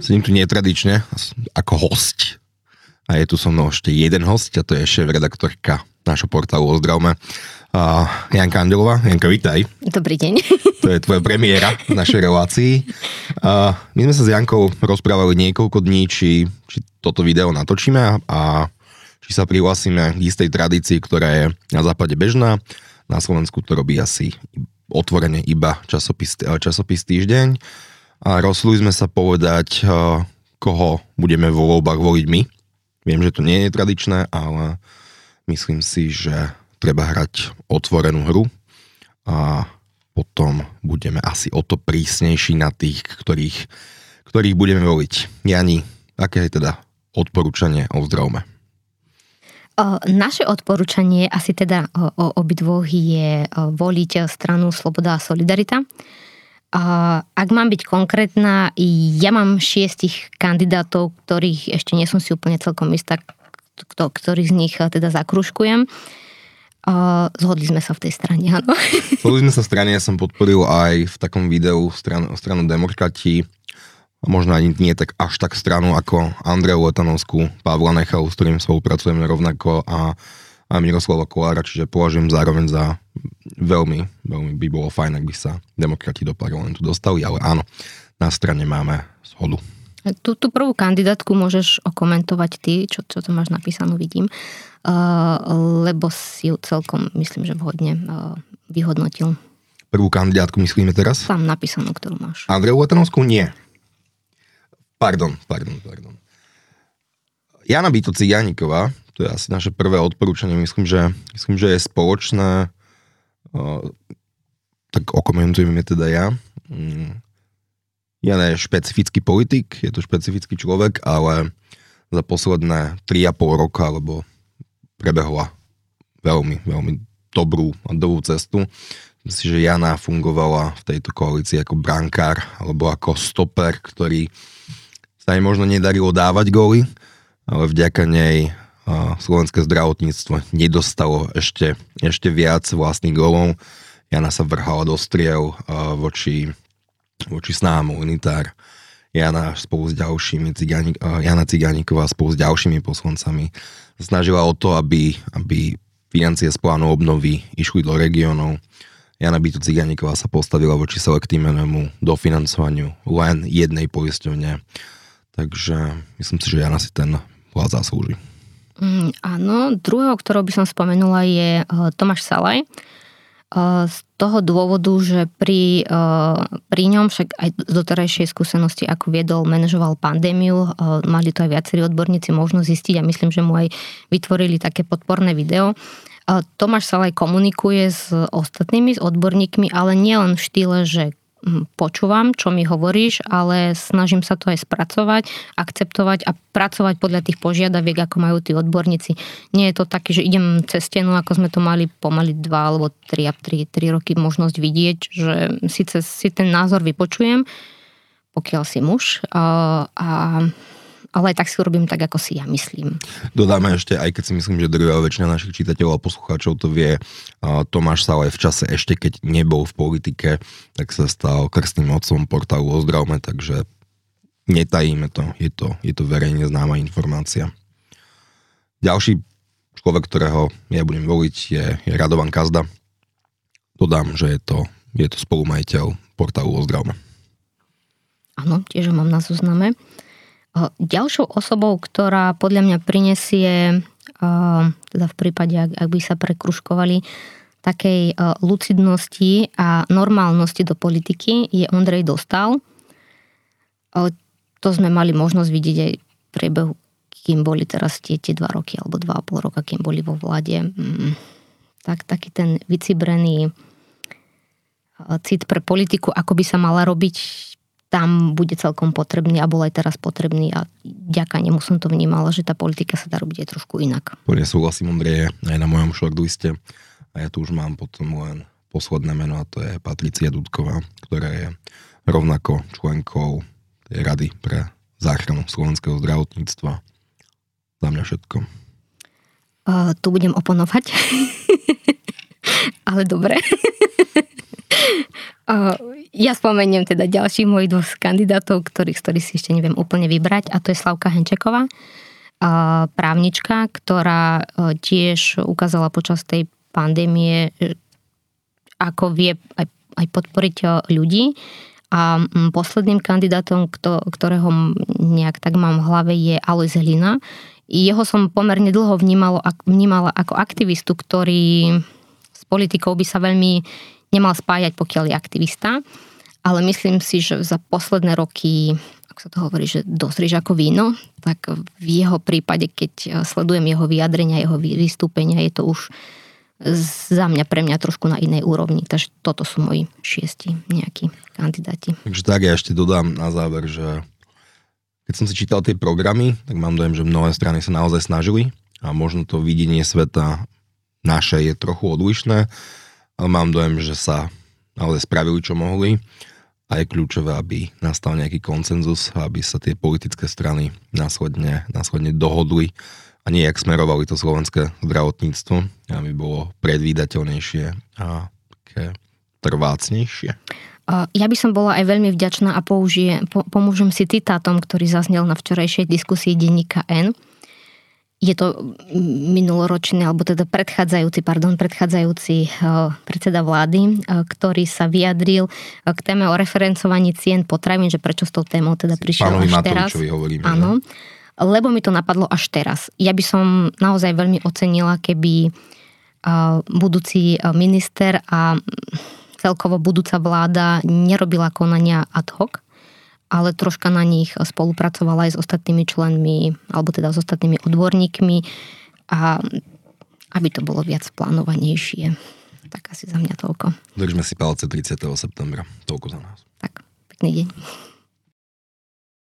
Sedím tu netradične, ako host. A je tu so mnou ešte jeden host, a to je šéf-redaktorka nášho portálu Ozdravme, uh, Janka Andelová. Janka, vítaj. Dobrý deň. To je tvoja premiéra v našej relácii. Uh, my sme sa s Jankou rozprávali niekoľko dní, či, či toto video natočíme a či sa prihlásime k istej tradícii, ktorá je na západe bežná. Na Slovensku to robí asi otvorene iba časopis, časopis Týždeň a rozhodli sme sa povedať, eh, koho budeme vo voľbách voliť my. Viem, že to nie je tradičné, ale myslím si, že treba hrať otvorenú hru a potom budeme asi o to prísnejší na tých, ktorých, ktorých budeme voliť. Jani, aké je teda odporúčanie o zdravme? Naše odporúčanie asi teda o obidvoch je voliť stranu Sloboda a Solidarita. Ak mám byť konkrétna, ja mám šiestich kandidátov, ktorých ešte nie som si úplne celkom istá, ktorých z nich eh, teda zakruškujem. Zhodli sme sa v tej strane, áno. Zhodli sme sa v strane, ja som podporil aj v takom videu stranu, stranu Demokrati, možno ani nie tak až tak stranu ako Andreju Letanovskú, Pavla Nechalu, s ktorým spolupracujeme rovnako a a Miroslava Kolára, čiže považujem zároveň za veľmi, veľmi by bolo fajn, ak by sa demokrati do parlamentu dostali, ale áno, na strane máme shodu. Tú, tú prvú kandidátku môžeš okomentovať ty, čo, čo to máš napísanú, vidím, uh, lebo si ju celkom, myslím, že vhodne uh, vyhodnotil. Prvú kandidátku myslíme teraz? Tam napísanú, ktorú máš. Andreju Letanovskú? Nie. Pardon, pardon, pardon. Jana Byto Ciganíková, to je asi naše prvé odporúčanie. Myslím, že, myslím, že je spoločné. Tak okomentujeme teda ja. Mm. Ja nie špecifický politik, je to špecifický človek, ale za posledné 3,5 roka, alebo prebehla veľmi, veľmi dobrú a dobrú cestu. Myslím že Jana fungovala v tejto koalícii ako brankár alebo ako stoper, ktorý sa jej možno nedarilo dávať góly, ale vďaka nej slovenské zdravotníctvo nedostalo ešte, ešte viac vlastných golov. Jana sa vrhala do striev voči, voči snahám unitár. Jana spolu s ďalšími, Cigánik, Jana Cigániková spolu s ďalšími poslancami snažila o to, aby, aby financie z plánu obnovy išli do regiónov. Jana Bytu Cigániková sa postavila voči selektívnemu dofinancovaniu len jednej poisťovne. Takže myslím si, že Jana si ten plat zaslúži. Mm, áno, druhého, ktorého by som spomenula je uh, Tomáš Salaj. Uh, z toho dôvodu, že pri, uh, pri ňom však aj do terajšej skúsenosti, ako viedol, manažoval pandémiu, mali to aj viacerí odborníci možno zistiť a myslím, že mu aj vytvorili také podporné video. Tomáš Salaj komunikuje s ostatnými, s odborníkmi, ale nielen v štýle, že počúvam, čo mi hovoríš, ale snažím sa to aj spracovať, akceptovať a pracovať podľa tých požiadaviek, ako majú tí odborníci. Nie je to také, že idem cez stenu, ako sme to mali pomaly dva alebo tri tri, tri roky možnosť vidieť, že síce si ten názor vypočujem, pokiaľ si muž a, a ale tak si urobím tak, ako si ja myslím. Dodáme ešte, aj keď si myslím, že druhá väčšina našich čitateľov a poslucháčov to vie, Tomáš sa ale v čase ešte, keď nebol v politike, tak sa stal krstným otcom portálu Ozdravme, takže netajíme to, je to, je to verejne známa informácia. Ďalší človek, ktorého ja budem voliť, je, je Radovan Kazda. Dodám, že je to, je to spolumajiteľ portálu Ozdravme. Áno, tiež ho mám na zozname. Ďalšou osobou, ktorá podľa mňa prinesie, teda v prípade, ak, by sa prekruškovali, takej lucidnosti a normálnosti do politiky je Ondrej Dostal. To sme mali možnosť vidieť aj v priebehu, kým boli teraz tie, tie dva roky alebo dva a pol roka, kým boli vo vláde. Mm, tak, taký ten vycibrený cit pre politiku, ako by sa mala robiť tam bude celkom potrebný a bol aj teraz potrebný a ďaká nemu som to vnímala, že tá politika sa dá robiť aj trošku inak. Plne súhlasím, Ondreje, aj na mojom shortliste a ja tu už mám potom len posledné meno a to je Patricia Dudková, ktorá je rovnako členkou tej rady pre záchranu slovenského zdravotníctva. Za mňa všetko. Uh, tu budem oponovať. Ale dobre. Ja spomeniem teda ďalších mojich dvoch kandidátov, ktorých, ktorých si ešte neviem úplne vybrať a to je Slavka Henčeková, právnička, ktorá tiež ukázala počas tej pandémie, ako vie aj, aj podporiť ľudí. A posledným kandidátom, ktorého nejak tak mám v hlave, je Alois Hlina. Jeho som pomerne dlho vnímalo, vnímala ako aktivistu, ktorý s politikou by sa veľmi nemal spájať, pokiaľ je aktivista. Ale myslím si, že za posledné roky, ak sa to hovorí, že dosrieš ako víno, tak v jeho prípade, keď sledujem jeho vyjadrenia, jeho vystúpenia, je to už za mňa, pre mňa trošku na inej úrovni. Takže toto sú moji šiesti nejakí kandidáti. Takže tak ja ešte dodám na záver, že keď som si čítal tie programy, tak mám dojem, že mnohé strany sa naozaj snažili a možno to videnie sveta naše je trochu odlišné, ale mám dojem, že sa naozaj spravili, čo mohli a je kľúčové, aby nastal nejaký koncenzus, aby sa tie politické strany následne, následne dohodli a nie, jak smerovali to slovenské zdravotníctvo, aby bolo predvídateľnejšie a také trvácnejšie. Ja by som bola aj veľmi vďačná a použije, po, pomôžem si citátom, ktorý zaznel na včerajšej diskusii denníka N je to minuloročný, alebo teda predchádzajúci, pardon, predchádzajúci uh, predseda vlády, uh, ktorý sa vyjadril uh, k téme o referencovaní cien potravín, že prečo s tou témou teda prišiel Pánovi až Matovičovi teraz. hovoríme. Áno, lebo mi to napadlo až teraz. Ja by som naozaj veľmi ocenila, keby budúci minister a celkovo budúca vláda nerobila konania ad hoc, ale troška na nich spolupracovala aj s ostatnými členmi, alebo teda s ostatnými odborníkmi a aby to bolo viac plánovanejšie. Tak asi za mňa toľko. Držme si palce 30. septembra. Toľko za nás. Tak, pekný deň.